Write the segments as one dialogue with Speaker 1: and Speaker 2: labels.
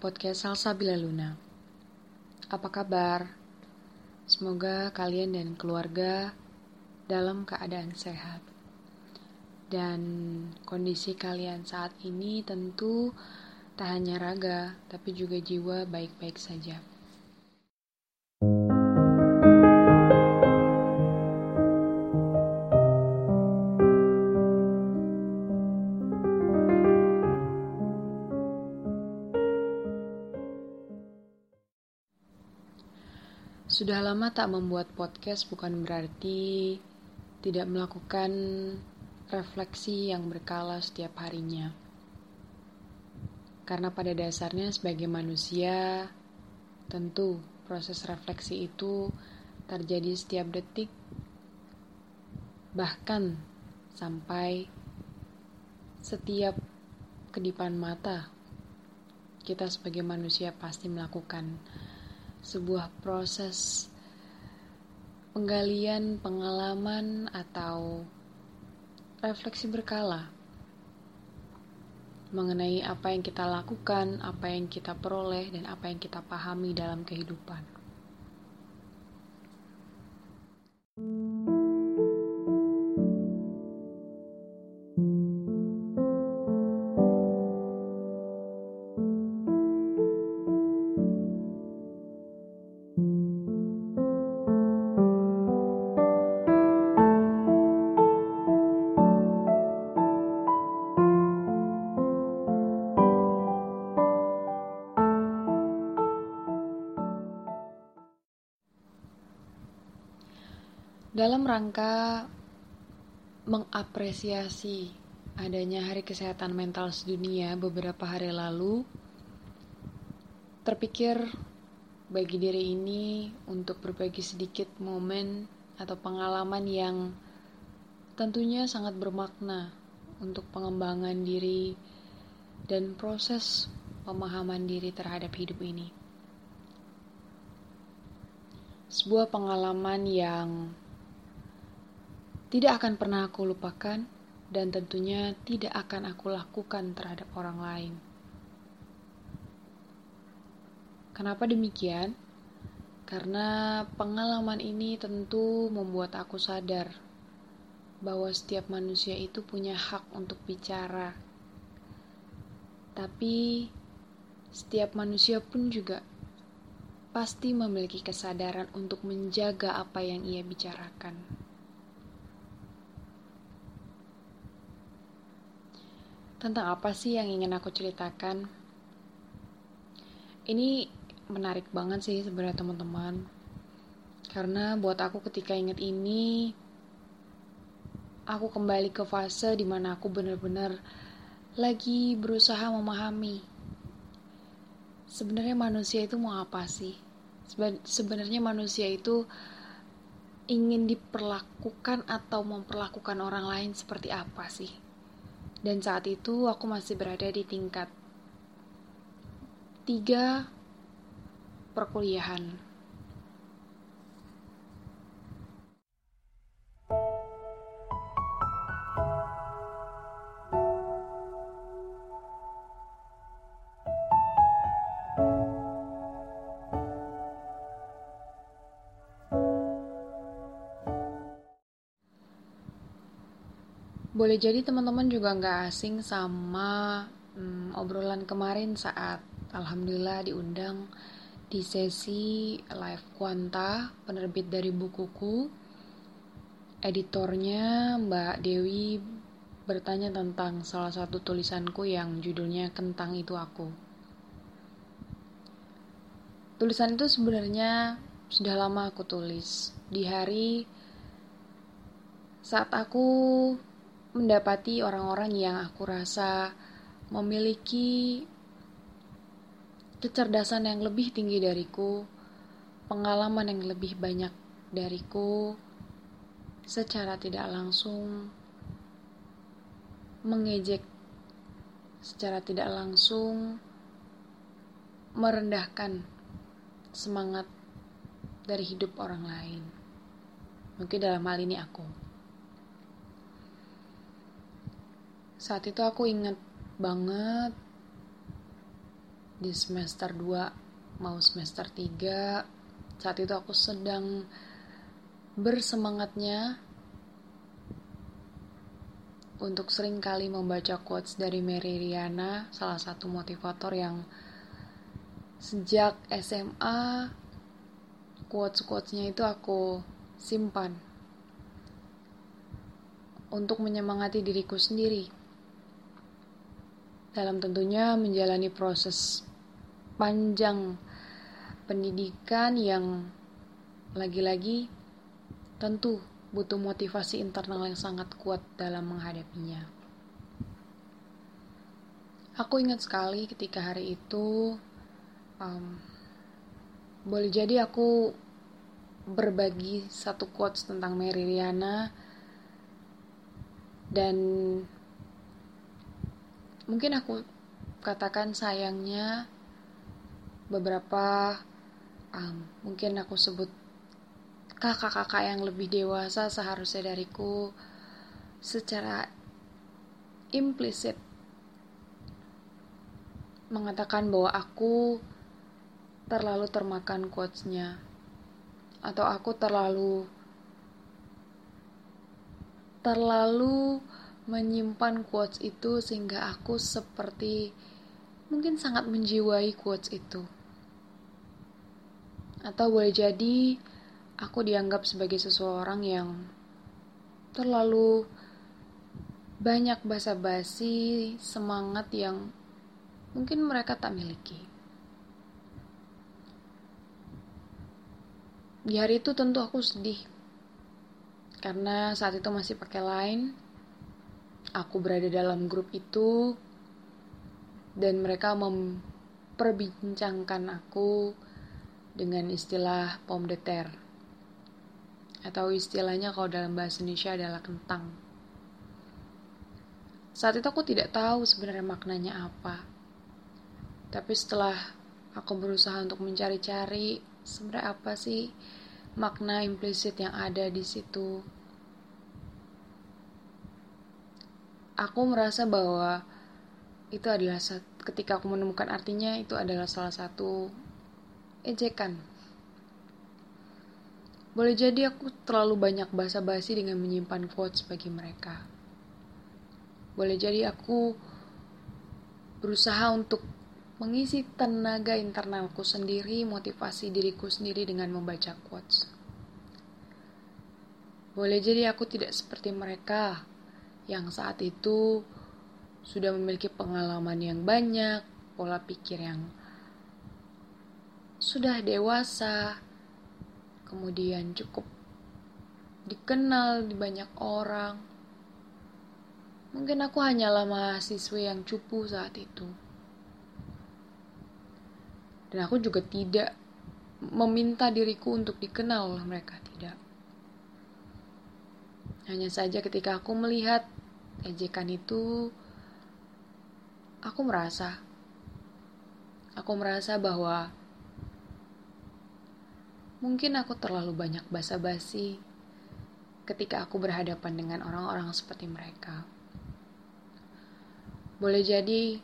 Speaker 1: Podcast Salsa Bila Luna. Apa kabar? Semoga kalian dan keluarga dalam keadaan sehat. Dan kondisi kalian saat ini tentu tak hanya raga, tapi juga jiwa baik-baik saja. Sudah lama tak membuat podcast bukan berarti tidak melakukan refleksi yang berkala setiap harinya. Karena pada dasarnya sebagai manusia, tentu proses refleksi itu terjadi setiap detik, bahkan sampai setiap kedipan mata. Kita sebagai manusia pasti melakukan sebuah proses penggalian pengalaman atau refleksi berkala mengenai apa yang kita lakukan, apa yang kita peroleh, dan apa yang kita pahami dalam kehidupan. Dalam rangka mengapresiasi adanya Hari Kesehatan Mental Sedunia beberapa hari lalu, terpikir bagi diri ini untuk berbagi sedikit momen atau pengalaman yang tentunya sangat bermakna untuk pengembangan diri dan proses pemahaman diri terhadap hidup ini. Sebuah pengalaman yang tidak akan pernah aku lupakan dan tentunya tidak akan aku lakukan terhadap orang lain. Kenapa demikian? Karena pengalaman ini tentu membuat aku sadar bahwa setiap manusia itu punya hak untuk bicara. Tapi setiap manusia pun juga pasti memiliki kesadaran untuk menjaga apa yang ia bicarakan. Tentang apa sih yang ingin aku ceritakan? Ini menarik banget sih sebenarnya teman-teman. Karena buat aku ketika inget ini, aku kembali ke fase di mana aku benar-benar lagi berusaha memahami. Sebenarnya manusia itu mau apa sih? Sebenarnya manusia itu ingin diperlakukan atau memperlakukan orang lain seperti apa sih? Dan saat itu aku masih berada di tingkat tiga perkuliahan. Boleh jadi teman-teman juga nggak asing sama hmm, obrolan kemarin saat Alhamdulillah diundang di sesi live Kuanta, penerbit dari bukuku. Editornya Mbak Dewi bertanya tentang salah satu tulisanku yang judulnya Kentang Itu Aku. Tulisan itu sebenarnya sudah lama aku tulis di hari saat aku mendapati orang-orang yang aku rasa memiliki kecerdasan yang lebih tinggi dariku, pengalaman yang lebih banyak dariku, secara tidak langsung mengejek, secara tidak langsung merendahkan semangat dari hidup orang lain. Mungkin dalam hal ini aku. Saat itu aku ingat banget di semester 2 mau semester 3 saat itu aku sedang bersemangatnya untuk sering kali membaca quotes dari Mary Riana, salah satu motivator yang sejak SMA quotes-quotesnya itu aku simpan untuk menyemangati diriku sendiri dalam tentunya menjalani proses panjang pendidikan yang lagi-lagi tentu butuh motivasi internal yang sangat kuat dalam menghadapinya. Aku ingat sekali ketika hari itu, um, boleh jadi aku berbagi satu quotes tentang Mary Riana dan mungkin aku katakan sayangnya beberapa um, mungkin aku sebut kakak-kakak yang lebih dewasa seharusnya dariku secara implisit mengatakan bahwa aku terlalu termakan quotesnya atau aku terlalu terlalu menyimpan quotes itu sehingga aku seperti mungkin sangat menjiwai quotes itu atau boleh jadi aku dianggap sebagai seseorang yang terlalu banyak basa-basi, semangat yang mungkin mereka tak miliki. Di hari itu tentu aku sedih. Karena saat itu masih pakai line. Aku berada dalam grup itu dan mereka memperbincangkan aku dengan istilah pom de terre atau istilahnya kalau dalam bahasa Indonesia adalah kentang. Saat itu aku tidak tahu sebenarnya maknanya apa. Tapi setelah aku berusaha untuk mencari-cari sebenarnya apa sih makna implisit yang ada di situ. Aku merasa bahwa itu adalah ketika aku menemukan artinya itu adalah salah satu ejekan boleh jadi aku terlalu banyak basa-basi dengan menyimpan quotes bagi mereka. Boleh jadi aku berusaha untuk mengisi tenaga internalku sendiri, motivasi diriku sendiri dengan membaca quotes. Boleh jadi aku tidak seperti mereka yang saat itu sudah memiliki pengalaman yang banyak, pola pikir yang sudah dewasa, kemudian cukup dikenal di banyak orang. Mungkin aku hanyalah mahasiswa yang cupu saat itu. Dan aku juga tidak meminta diriku untuk dikenal oleh mereka, tidak. Hanya saja ketika aku melihat ejekan itu, aku merasa, aku merasa bahwa Mungkin aku terlalu banyak basa-basi ketika aku berhadapan dengan orang-orang seperti mereka. Boleh jadi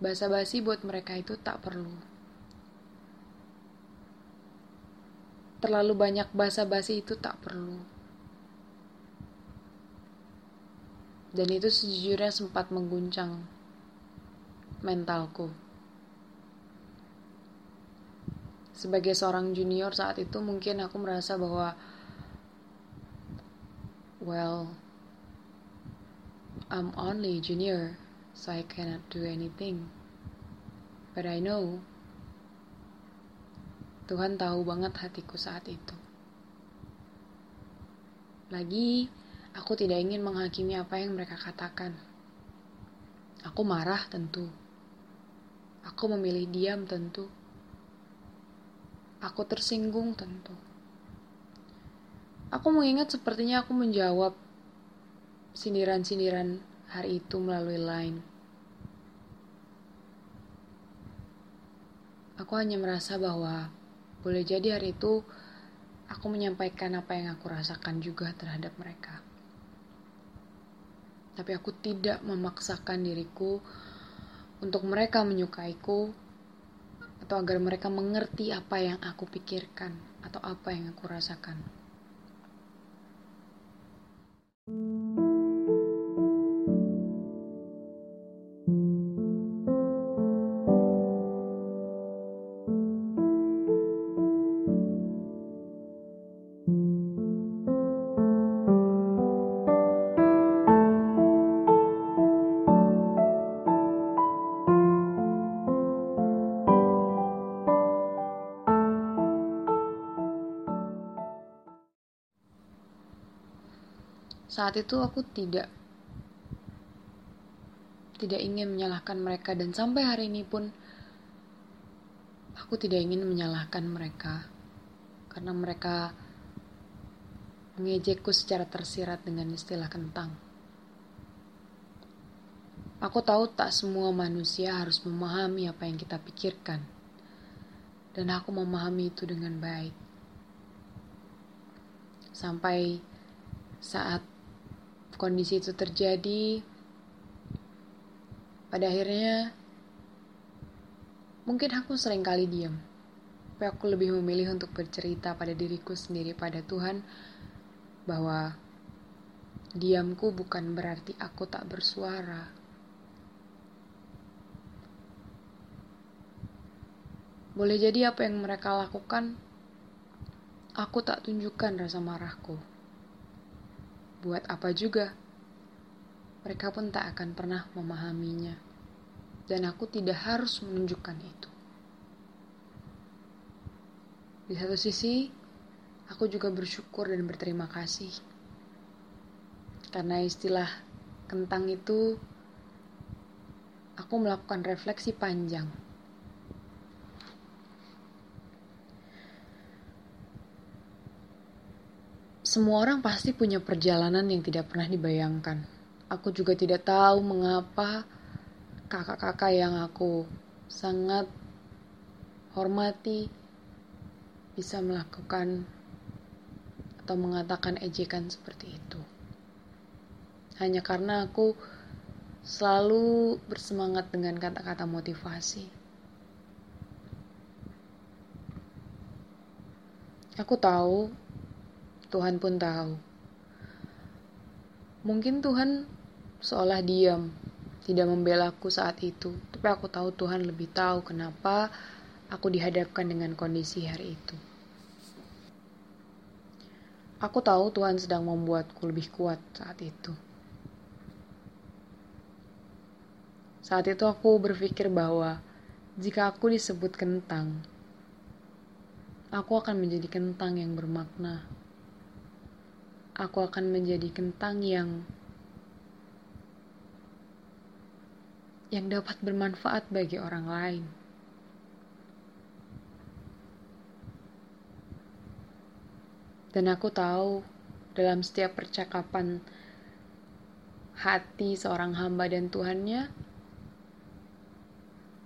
Speaker 1: basa-basi buat mereka itu tak perlu. Terlalu banyak basa-basi itu tak perlu. Dan itu sejujurnya sempat mengguncang mentalku. sebagai seorang junior saat itu mungkin aku merasa bahwa well I'm only junior so I cannot do anything but I know Tuhan tahu banget hatiku saat itu lagi aku tidak ingin menghakimi apa yang mereka katakan aku marah tentu aku memilih diam tentu Aku tersinggung tentu. Aku mengingat sepertinya aku menjawab sindiran-sindiran hari itu melalui line. Aku hanya merasa bahwa boleh jadi hari itu aku menyampaikan apa yang aku rasakan juga terhadap mereka. Tapi aku tidak memaksakan diriku untuk mereka menyukaiku atau agar mereka mengerti apa yang aku pikirkan atau apa yang aku rasakan. Saat itu aku tidak tidak ingin menyalahkan mereka dan sampai hari ini pun aku tidak ingin menyalahkan mereka karena mereka mengejekku secara tersirat dengan istilah kentang. Aku tahu tak semua manusia harus memahami apa yang kita pikirkan. Dan aku memahami itu dengan baik. Sampai saat kondisi itu terjadi, pada akhirnya mungkin aku sering kali diam. Tapi aku lebih memilih untuk bercerita pada diriku sendiri pada Tuhan bahwa diamku bukan berarti aku tak bersuara. Boleh jadi apa yang mereka lakukan, aku tak tunjukkan rasa marahku buat apa juga? Mereka pun tak akan pernah memahaminya, dan aku tidak harus menunjukkan itu. Di satu sisi, aku juga bersyukur dan berterima kasih karena istilah kentang itu, aku melakukan refleksi panjang Semua orang pasti punya perjalanan yang tidak pernah dibayangkan. Aku juga tidak tahu mengapa kakak-kakak yang aku sangat hormati bisa melakukan atau mengatakan ejekan seperti itu. Hanya karena aku selalu bersemangat dengan kata-kata motivasi. Aku tahu Tuhan pun tahu. Mungkin Tuhan seolah diam, tidak membela aku saat itu, tapi aku tahu Tuhan lebih tahu kenapa aku dihadapkan dengan kondisi hari itu. Aku tahu Tuhan sedang membuatku lebih kuat saat itu. Saat itu aku berpikir bahwa jika aku disebut kentang, aku akan menjadi kentang yang bermakna aku akan menjadi kentang yang yang dapat bermanfaat bagi orang lain. Dan aku tahu dalam setiap percakapan hati seorang hamba dan Tuhannya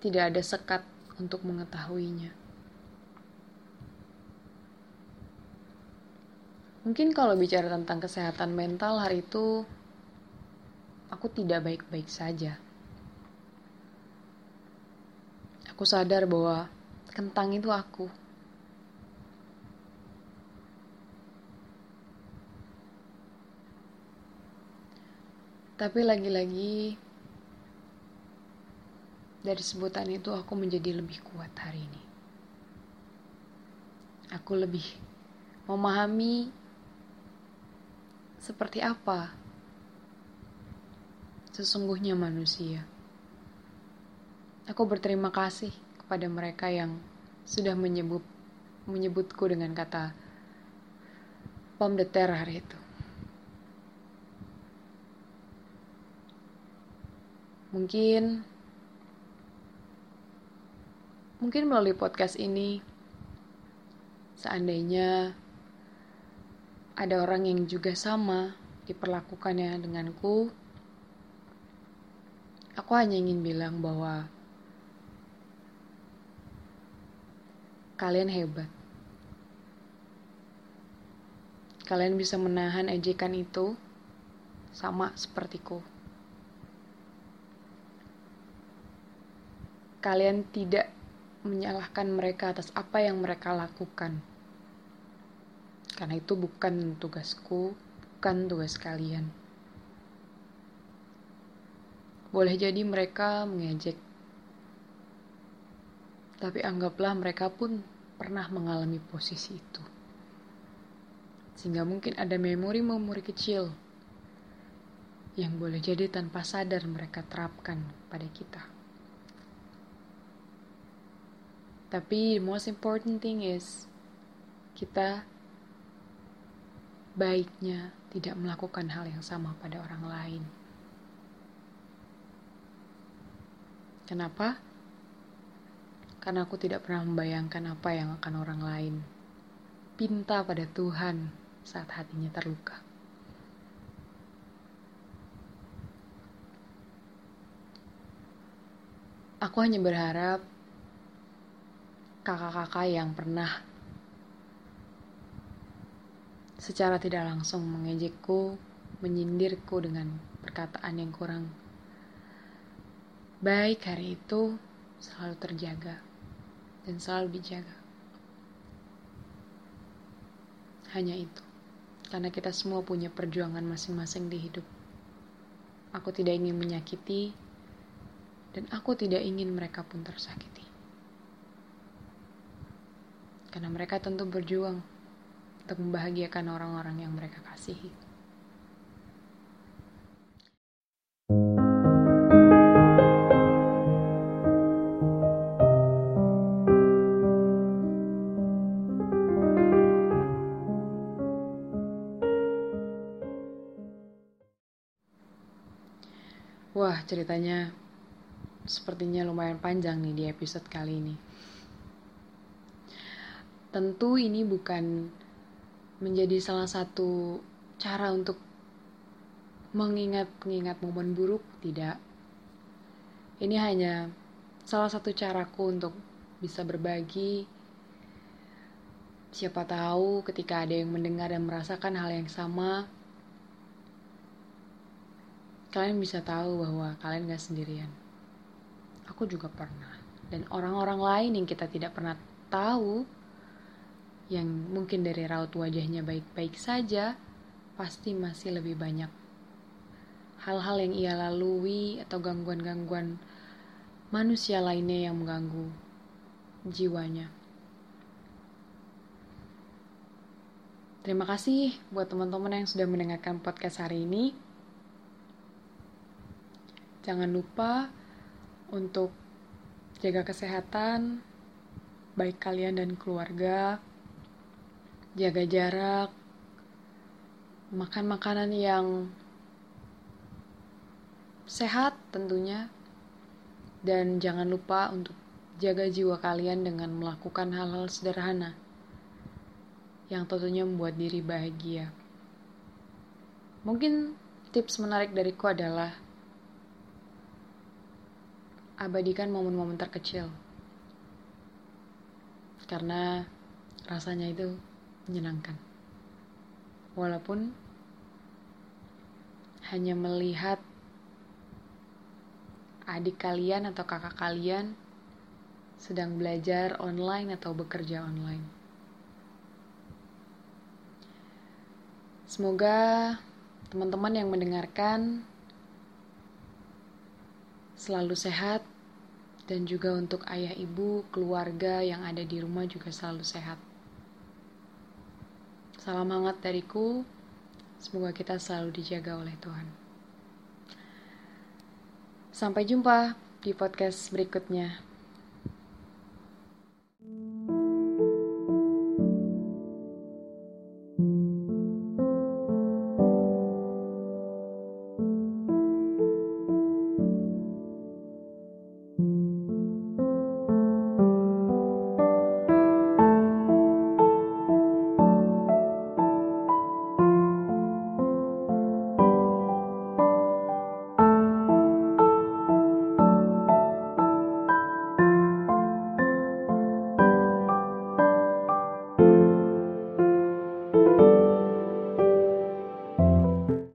Speaker 1: tidak ada sekat untuk mengetahuinya. Mungkin kalau bicara tentang kesehatan mental hari itu aku tidak baik-baik saja. Aku sadar bahwa kentang itu aku. Tapi lagi-lagi dari sebutan itu aku menjadi lebih kuat hari ini. Aku lebih memahami seperti apa sesungguhnya manusia. Aku berterima kasih kepada mereka yang sudah menyebut menyebutku dengan kata pom de terre hari itu. Mungkin mungkin melalui podcast ini seandainya ada orang yang juga sama diperlakukannya denganku, aku hanya ingin bilang bahwa kalian hebat. Kalian bisa menahan ejekan itu sama sepertiku. Kalian tidak menyalahkan mereka atas apa yang mereka lakukan. Karena itu bukan tugasku, bukan tugas kalian. Boleh jadi mereka mengejek, tapi anggaplah mereka pun pernah mengalami posisi itu. Sehingga mungkin ada memori-memori kecil yang boleh jadi tanpa sadar mereka terapkan pada kita. Tapi the most important thing is kita baiknya tidak melakukan hal yang sama pada orang lain. Kenapa? Karena aku tidak pernah membayangkan apa yang akan orang lain pinta pada Tuhan saat hatinya terluka. Aku hanya berharap kakak-kakak yang pernah secara tidak langsung mengejekku, menyindirku dengan perkataan yang kurang baik hari itu selalu terjaga dan selalu dijaga. Hanya itu, karena kita semua punya perjuangan masing-masing di hidup. Aku tidak ingin menyakiti, dan aku tidak ingin mereka pun tersakiti. Karena mereka tentu berjuang untuk membahagiakan orang-orang yang mereka kasihi. Wah, ceritanya sepertinya lumayan panjang nih di episode kali ini. Tentu ini bukan menjadi salah satu cara untuk mengingat-ingat momen buruk, tidak. Ini hanya salah satu caraku untuk bisa berbagi. Siapa tahu ketika ada yang mendengar dan merasakan hal yang sama, kalian bisa tahu bahwa kalian gak sendirian. Aku juga pernah. Dan orang-orang lain yang kita tidak pernah tahu, yang mungkin dari raut wajahnya baik-baik saja, pasti masih lebih banyak hal-hal yang ia lalui atau gangguan-gangguan manusia lainnya yang mengganggu jiwanya. Terima kasih buat teman-teman yang sudah mendengarkan podcast hari ini. Jangan lupa untuk jaga kesehatan, baik kalian dan keluarga jaga jarak, makan makanan yang sehat tentunya, dan jangan lupa untuk jaga jiwa kalian dengan melakukan hal-hal sederhana yang tentunya membuat diri bahagia. Mungkin tips menarik dariku adalah abadikan momen-momen terkecil. Karena rasanya itu menyenangkan. Walaupun hanya melihat adik kalian atau kakak kalian sedang belajar online atau bekerja online. Semoga teman-teman yang mendengarkan selalu sehat dan juga untuk ayah ibu, keluarga yang ada di rumah juga selalu sehat. Salam hangat dariku. Semoga kita selalu dijaga oleh Tuhan. Sampai jumpa di podcast berikutnya.